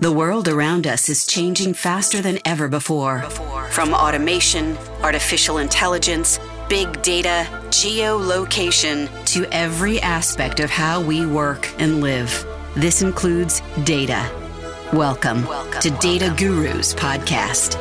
The world around us is changing faster than ever before. From automation, artificial intelligence, big data, geolocation, to every aspect of how we work and live. This includes data. Welcome, welcome to Data Gurus Podcast.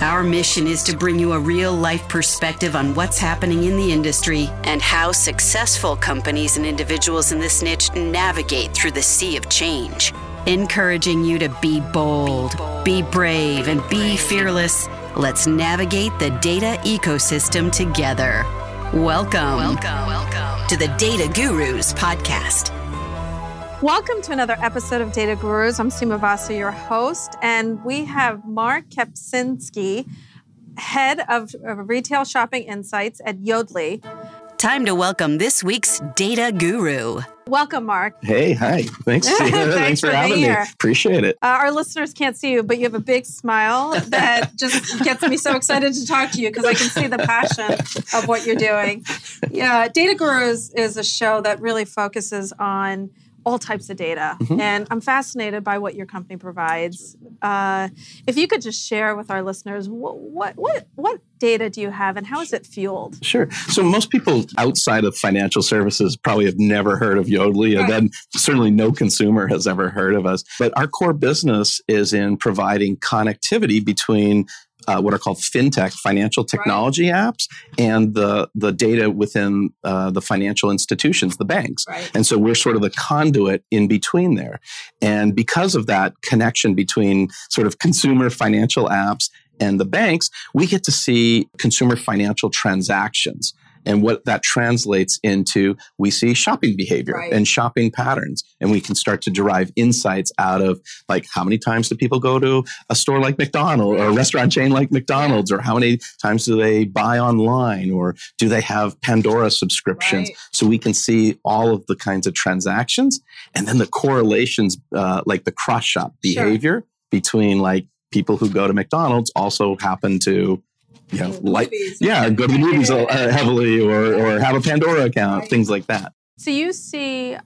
Our mission is to bring you a real life perspective on what's happening in the industry and how successful companies and individuals in this niche navigate through the sea of change. Encouraging you to be bold, be brave, and be fearless. Let's navigate the data ecosystem together. Welcome, welcome, welcome to the Data Gurus Podcast. Welcome to another episode of Data Gurus. I'm Sima Vasa, your host, and we have Mark Kapczynski, head of, retail shopping insights at Yodlee. Time to welcome this week's Data Guru. Welcome, Mark. Hey, hi. Thanks. Thanks, Thanks for, for having me. Appreciate it. Uh, our listeners can't see you, but you have a big smile that just gets me so excited to talk to you because I can see the passion of what you're doing. Yeah, Data Gurus is a show that really focuses on all types of data. Mm-hmm. And I'm fascinated by what your company provides. Uh, if you could just share with our listeners, what, what, what, what data do you have and how is it fueled? Sure. So most people outside of financial services probably have never heard of Yodlee, right. and then certainly no consumer has ever heard of us. But our core business is in providing connectivity between uh, what are called fintech financial technology right. apps and the the data within uh, the financial institutions the banks right. and so we're sort of the conduit in between there and because of that connection between sort of consumer financial apps and the banks we get to see consumer financial transactions and what that translates into, we see shopping behavior right. and shopping patterns. And we can start to derive insights out of like how many times do people go to a store like McDonald's or a restaurant chain like McDonald's, or how many times do they buy online, or do they have Pandora subscriptions? Right. So we can see all of the kinds of transactions and then the correlations, uh, like the cross shop behavior sure. between like people who go to McDonald's also happen to you know, like yeah, go to the movies uh, heavily or or have a Pandora account, right. things like that. So you see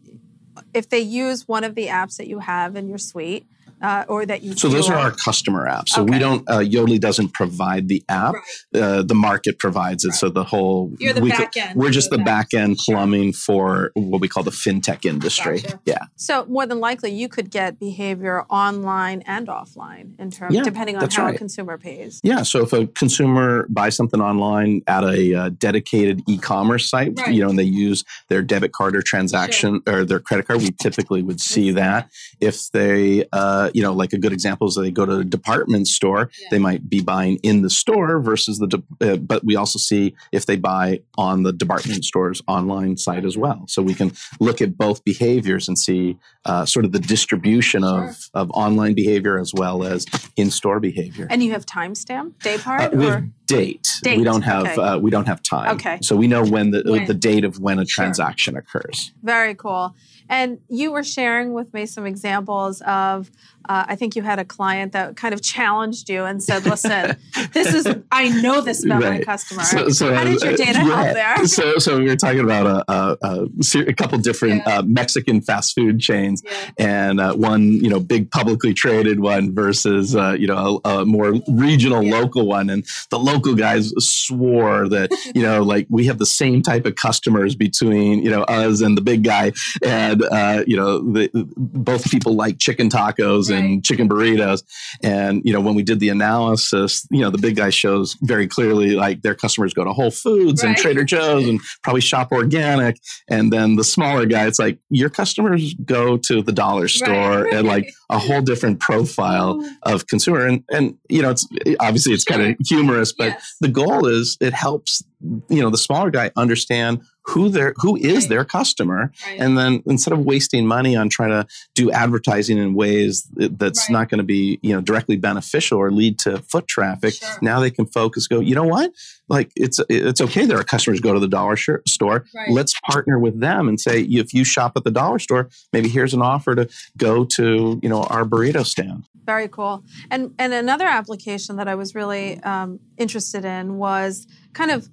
if they use one of the apps that you have in your suite, uh, or that you. So those are our customer apps. So okay. we don't. Uh, Yodlee doesn't provide the app. Right. Uh, the market provides it. Right. So the whole. You're the we back end. We're just the back end plumbing for what we call the fintech industry. Gotcha. Yeah. So more than likely, you could get behavior online and offline in terms, yeah, depending on how right. a consumer pays. Yeah. So if a consumer buys something online at a uh, dedicated e-commerce site, you know, and they use their debit card or transaction sure. or their credit card, we typically would see that. If they uh, you know, like a good example is they go to a department store, yeah. they might be buying in the store versus the, de- uh, but we also see if they buy on the department store's online site as well. So we can look at both behaviors and see uh, sort of the distribution sure. of, of online behavior as well as in store behavior. And you have timestamp, day part, uh, or date. date. We don't have okay. uh, we don't have time. Okay. So we know when the when. the date of when a transaction occurs. Very cool. And you were sharing with me some examples of uh, I think you had a client that kind of challenged you and said, "Listen, this is I know this about right. my customer. So, so, How did your data uh, help there?" So, so we were talking about a, a, a, a couple different yeah. uh, Mexican fast food chains, yeah. and uh, one you know big publicly traded one versus uh, you know a, more regional yeah. local one, and the local guys swore that you know like we have the same type of customers between you know us and the big guy, and uh, you know the, both people like chicken tacos right. and chicken burritos. And, you know, when we did the analysis, you know, the big guy shows very clearly like their customers go to Whole Foods right. and Trader Joe's and probably shop organic. And then the smaller guy, it's like your customers go to the dollar store right. and like a whole different profile of consumer. And, and, you know, it's obviously it's kind of humorous, but the goal is it helps you know the smaller guy understand who their who is right. their customer right. and then instead of wasting money on trying to do advertising in ways that's right. not going to be you know directly beneficial or lead to foot traffic sure. now they can focus go you know what like it's it's okay that our customers go to the dollar store let's partner with them and say if you shop at the dollar store maybe here's an offer to go to you know our burrito stand very cool and and another application that i was really um, interested in was kind of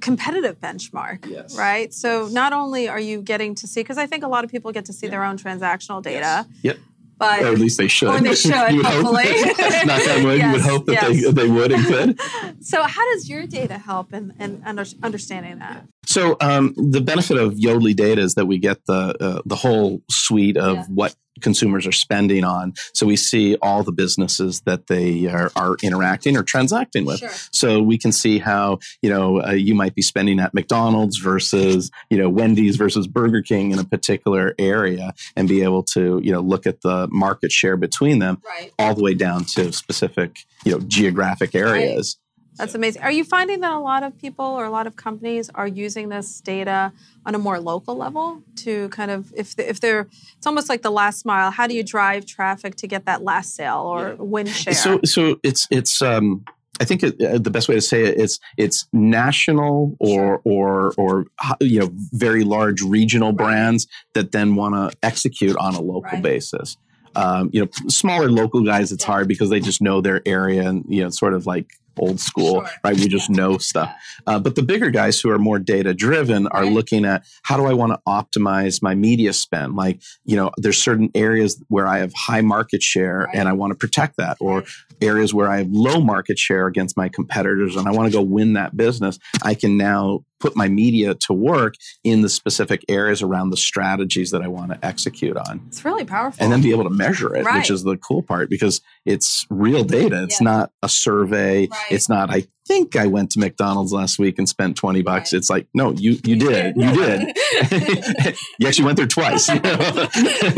competitive benchmark, yes. right? So not only are you getting to see, because I think a lot of people get to see yeah. their own transactional data. Yes. Yep. but or at least they should. Or they should, hopefully. Hope, not that way. Yes, you would hope that yes. they, they would and could. So, how does your data help in, in understanding that? So, um, the benefit of Yodlee data is that we get the uh, the whole suite of yeah. what consumers are spending on. So we see all the businesses that they are, are interacting or transacting with. Sure. So we can see how you know uh, you might be spending at McDonald's versus you know Wendy's versus Burger King in a particular area, and be able to you know look at the market share between them, right. all the way down to specific you know geographic areas. Right. That's amazing. Are you finding that a lot of people or a lot of companies are using this data on a more local level to kind of if if they're it's almost like the last mile. How do you drive traffic to get that last sale or yeah. win share? So so it's it's um I think it, uh, the best way to say it is it's national or sure. or or you know very large regional right. brands that then want to execute on a local right. basis. Um, you know, smaller local guys, it's yeah. hard because they just know their area and you know, sort of like old school, sure. right? We just know stuff. Uh, but the bigger guys who are more data driven are right. looking at how do I want to optimize my media spend? Like, you know, there's certain areas where I have high market share right. and I want to protect that, or areas where I have low market share against my competitors and I want to go win that business. I can now put my media to work in the specific areas around the strategies that I want to execute on. It's really powerful. And then be able to measure it, right. which is the cool part because it's real data. It's yeah. not a survey. Right. It's not, I think I went to McDonald's last week and spent 20 bucks. Right. It's like, no, you, you, did. You did. you actually went there twice. You, know?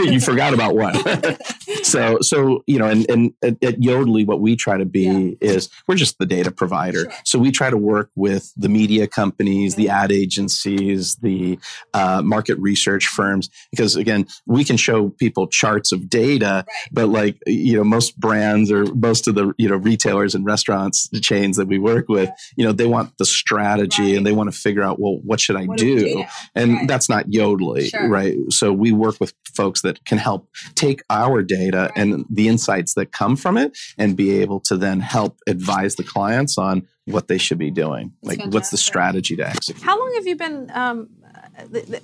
you forgot about one. so, so, you know, and, and at, at Yodlee, what we try to be yeah. is we're just the data provider. Sure. So we try to work with the media companies, the ad agencies, the uh, market research firms, because again, we can show people charts of data, right. but like, you know, most brands or most of the, you know, retailers and restaurants chains that we work work with, you know, they want the strategy right. and they want to figure out, well, what should I what do? do and right. that's not Yodlee, sure. right? So we work with folks that can help take our data right. and the insights that come from it and be able to then help advise the clients on what they should be doing. Like, what's the strategy to execute? How long have you been um,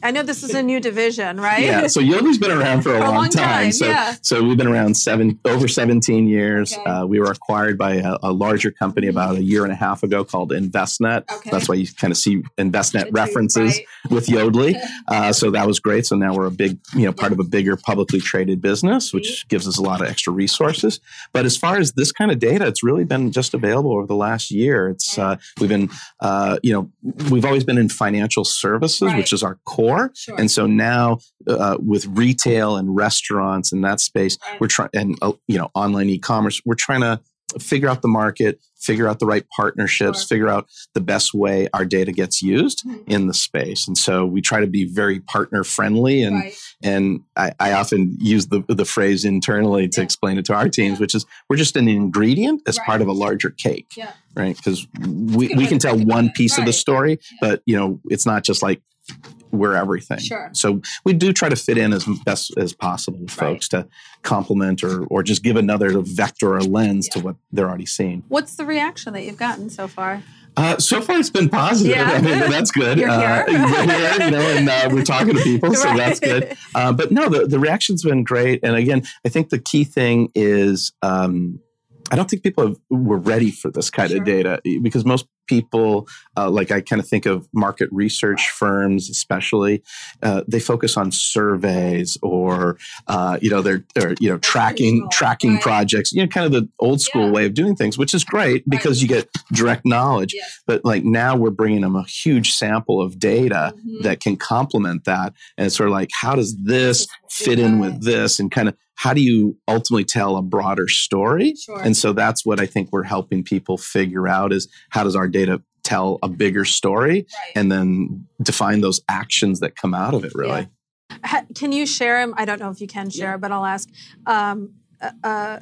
I know this is a new division, right? Yeah. So Yodlee's been around for a, for long, long, time. time. So, yeah. so we've been around seven over 17 years. Okay. Uh, we were acquired by a, a, larger company about a year and a half ago called Envestnet. Okay. That's why you kind of see Envestnet references right. with Yodlee. Uh, so that was great. So now we're a big, you know, part yeah. of a bigger publicly traded business, which mm-hmm. gives us a lot of extra resources. But as far as this kind of data, it's really been just available over the last year. It's uh, we've been, uh, you know, we've always been in financial services, right. which is our core. Sure. And so now uh, with retail and restaurants and that space, right. we're trying, and uh, you know, online e-commerce, we're trying to figure out the market, figure out the right partnerships, sure. figure out the best way our data gets used mm-hmm. in the space. And so we try to be very partner friendly. And right. and I, I, often use the the phrase internally to yeah. explain it to our teams, yeah. which is we're just an ingredient as right. part of a larger cake. Yeah. Right. Because we, we can tell one piece of the story, but you know, it's not just like we're everything. Sure. So we do try to fit in as best as possible with right. folks to complement or or just give another vector or lens yeah. to what they're already seeing. What's the reaction that you've gotten so far? Uh, so far, it's been positive. Yeah. I mean, that's good. You're here. Uh, here you know, and uh, we're talking to people, so right. that's good. Uh, but no, the, the reaction's been great. And again, I think the key thing is um, I don't think people have, were ready for this kind sure. of data because most people, uh, like I kind of think of market research firms, especially, uh, they focus on surveys or uh, you know they're, they're you know tracking tracking right. projects. You know, kind of the old school yeah. way of doing things, which is great because right. you get direct knowledge. Yeah. But like now we're bringing them a huge sample of data mm-hmm. that can complement that, and it's sort of like how does this fit in with this, and kind of how do you ultimately tell a broader story? Sure. And so that's what I think we're helping people figure out is how does our data tell a bigger story right. and then define those actions that come out of it really. Yeah. Can you share them? I don't know if you can share, yeah. but I'll ask. Um, uh, uh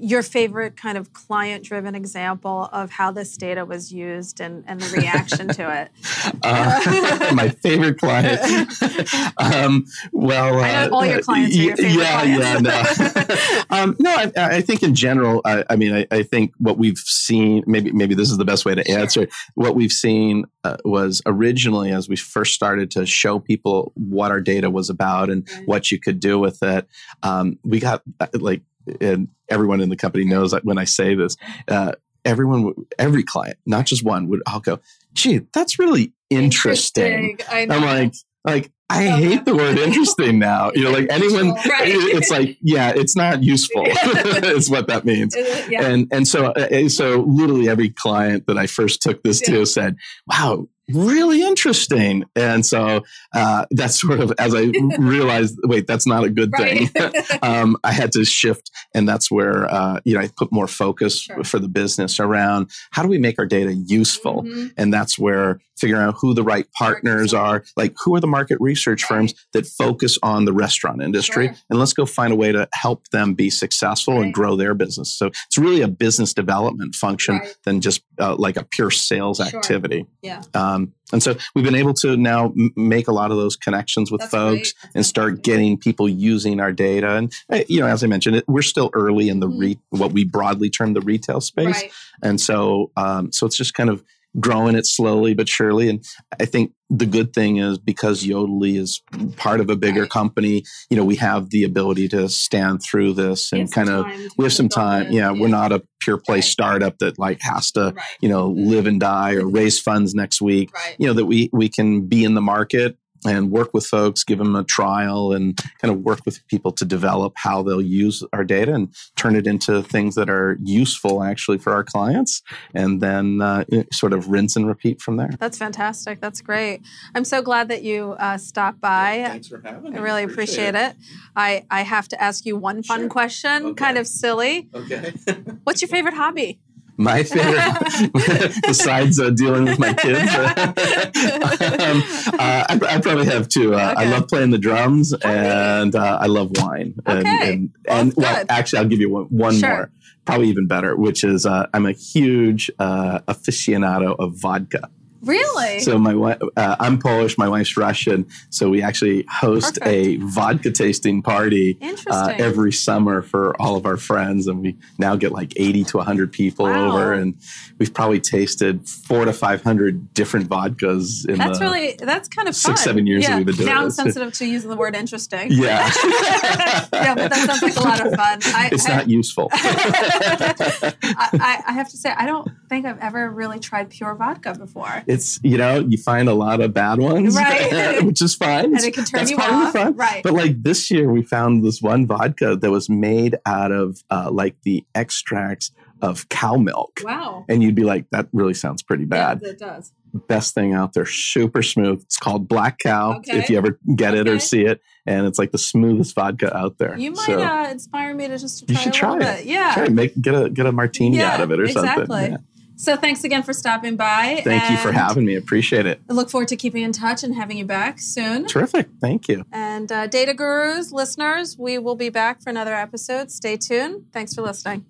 your favorite kind of client driven example of how this data was used and, and the reaction to it? Uh, my favorite client. um, well, uh, all your clients are your yeah, clients. yeah, no. um, no, I, I, think in general, I, I mean, I, I, think what we've seen, maybe, maybe this is the best way to answer it. What we've seen uh, was originally, as we first started to show people what our data was about and right. what you could do with it, um, we got uh, like and everyone in the company knows that when I say this, uh, everyone, every client, not just one, would all go, "Gee, that's really interesting." interesting. I'm like, like I oh, hate the word interesting now. You know, like anyone, right. it's like, yeah, it's not useful. is what that means. Yeah. And and so uh, so literally every client that I first took this yeah. to said, "Wow, really interesting. And so uh, that's sort of as I realized, wait, that's not a good right. thing. um, I had to shift, and that's where uh, you know I put more focus sure. for the business around how do we make our data useful, mm-hmm. and that's where figuring out who the right partners are, like who are the market research firms that focus on the restaurant industry, sure. and let's go find a way to help them be successful right. and grow their business. So it's really a business development function than just uh, like a pure sales sure. activity. Yeah. Um, um, and so we've been able to now m- make a lot of those connections with That's folks and start getting people using our data. And eh, you know, as I mentioned, it, we're still early in the mm-hmm. re- what we broadly term the retail space, right. and so um, so it's just kind of growing it slowly but surely. And I think the good thing is because Yodlee is part of a bigger right. company, you know, we have the ability to stand through this and kind of we have some time. Yeah, yeah, we're not a pure play right. startup that like has to, right. you know, live and die or raise funds next week. You know, that we we can be in the market and work with folks, give them a trial, and kind of work with people to develop how they'll use our data and turn it into things that are useful actually for our clients, and then uh, sort of rinse and repeat from there. That's fantastic. That's great. I'm so glad that you uh, stopped by. Yeah, thanks for having me. I really appreciate, appreciate it. it. I, I have to ask you one fun sure. question, okay. kind of silly. Okay. What's your favorite hobby? My favorite, besides uh, dealing with my kids, um, uh, I, I, probably have two. Uh, okay. I love playing the drums, and uh, I love wine. And, okay. and, and well, actually, I'll give you one, one sure. more, probably even better, which is uh, I'm a huge uh, aficionado of vodka. Really? So my wife, uh, I'm Polish. My wife's Russian. So we actually host Perfect. a vodka tasting party uh, every summer for all of our friends, and we now get like 80 to 100 people wow. over, and we've probably tasted four to 500 different vodkas. In that's really that's kind of six fun. seven years yeah. we've been doing now I'm sensitive to using the word interesting. Yeah, yeah, but that sounds like a lot of fun. I, it's I, not useful. I, I have to say, I don't think I've ever really tried pure vodka before it's you know you find a lot of bad ones, right. which is fine. And it can turn That's you off, fun. right? But like this year, we found this one vodka that was made out of uh, like the extracts of cow milk. Wow! And you'd be like, that really sounds pretty bad. Yeah, it does. Best thing out there, super smooth. It's called Black Cow. Okay. If you ever get okay. it or see it, and it's like the smoothest vodka out there. You might so, uh, inspire me to just try you should try it. Bit. Yeah, try it. Make get a get a martini yeah, out of it or exactly. something. Yeah. So thanks again for stopping by. Thank you for having me. Appreciate it. I look forward to keeping in touch and having you back soon. Terrific. Thank you. And uh, Data Gurus listeners, we will be back for another episode. Stay tuned. Thanks for listening.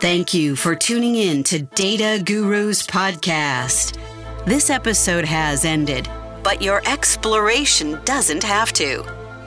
Thank you for tuning in to Data Gurus podcast. This episode has ended, but your exploration doesn't have to.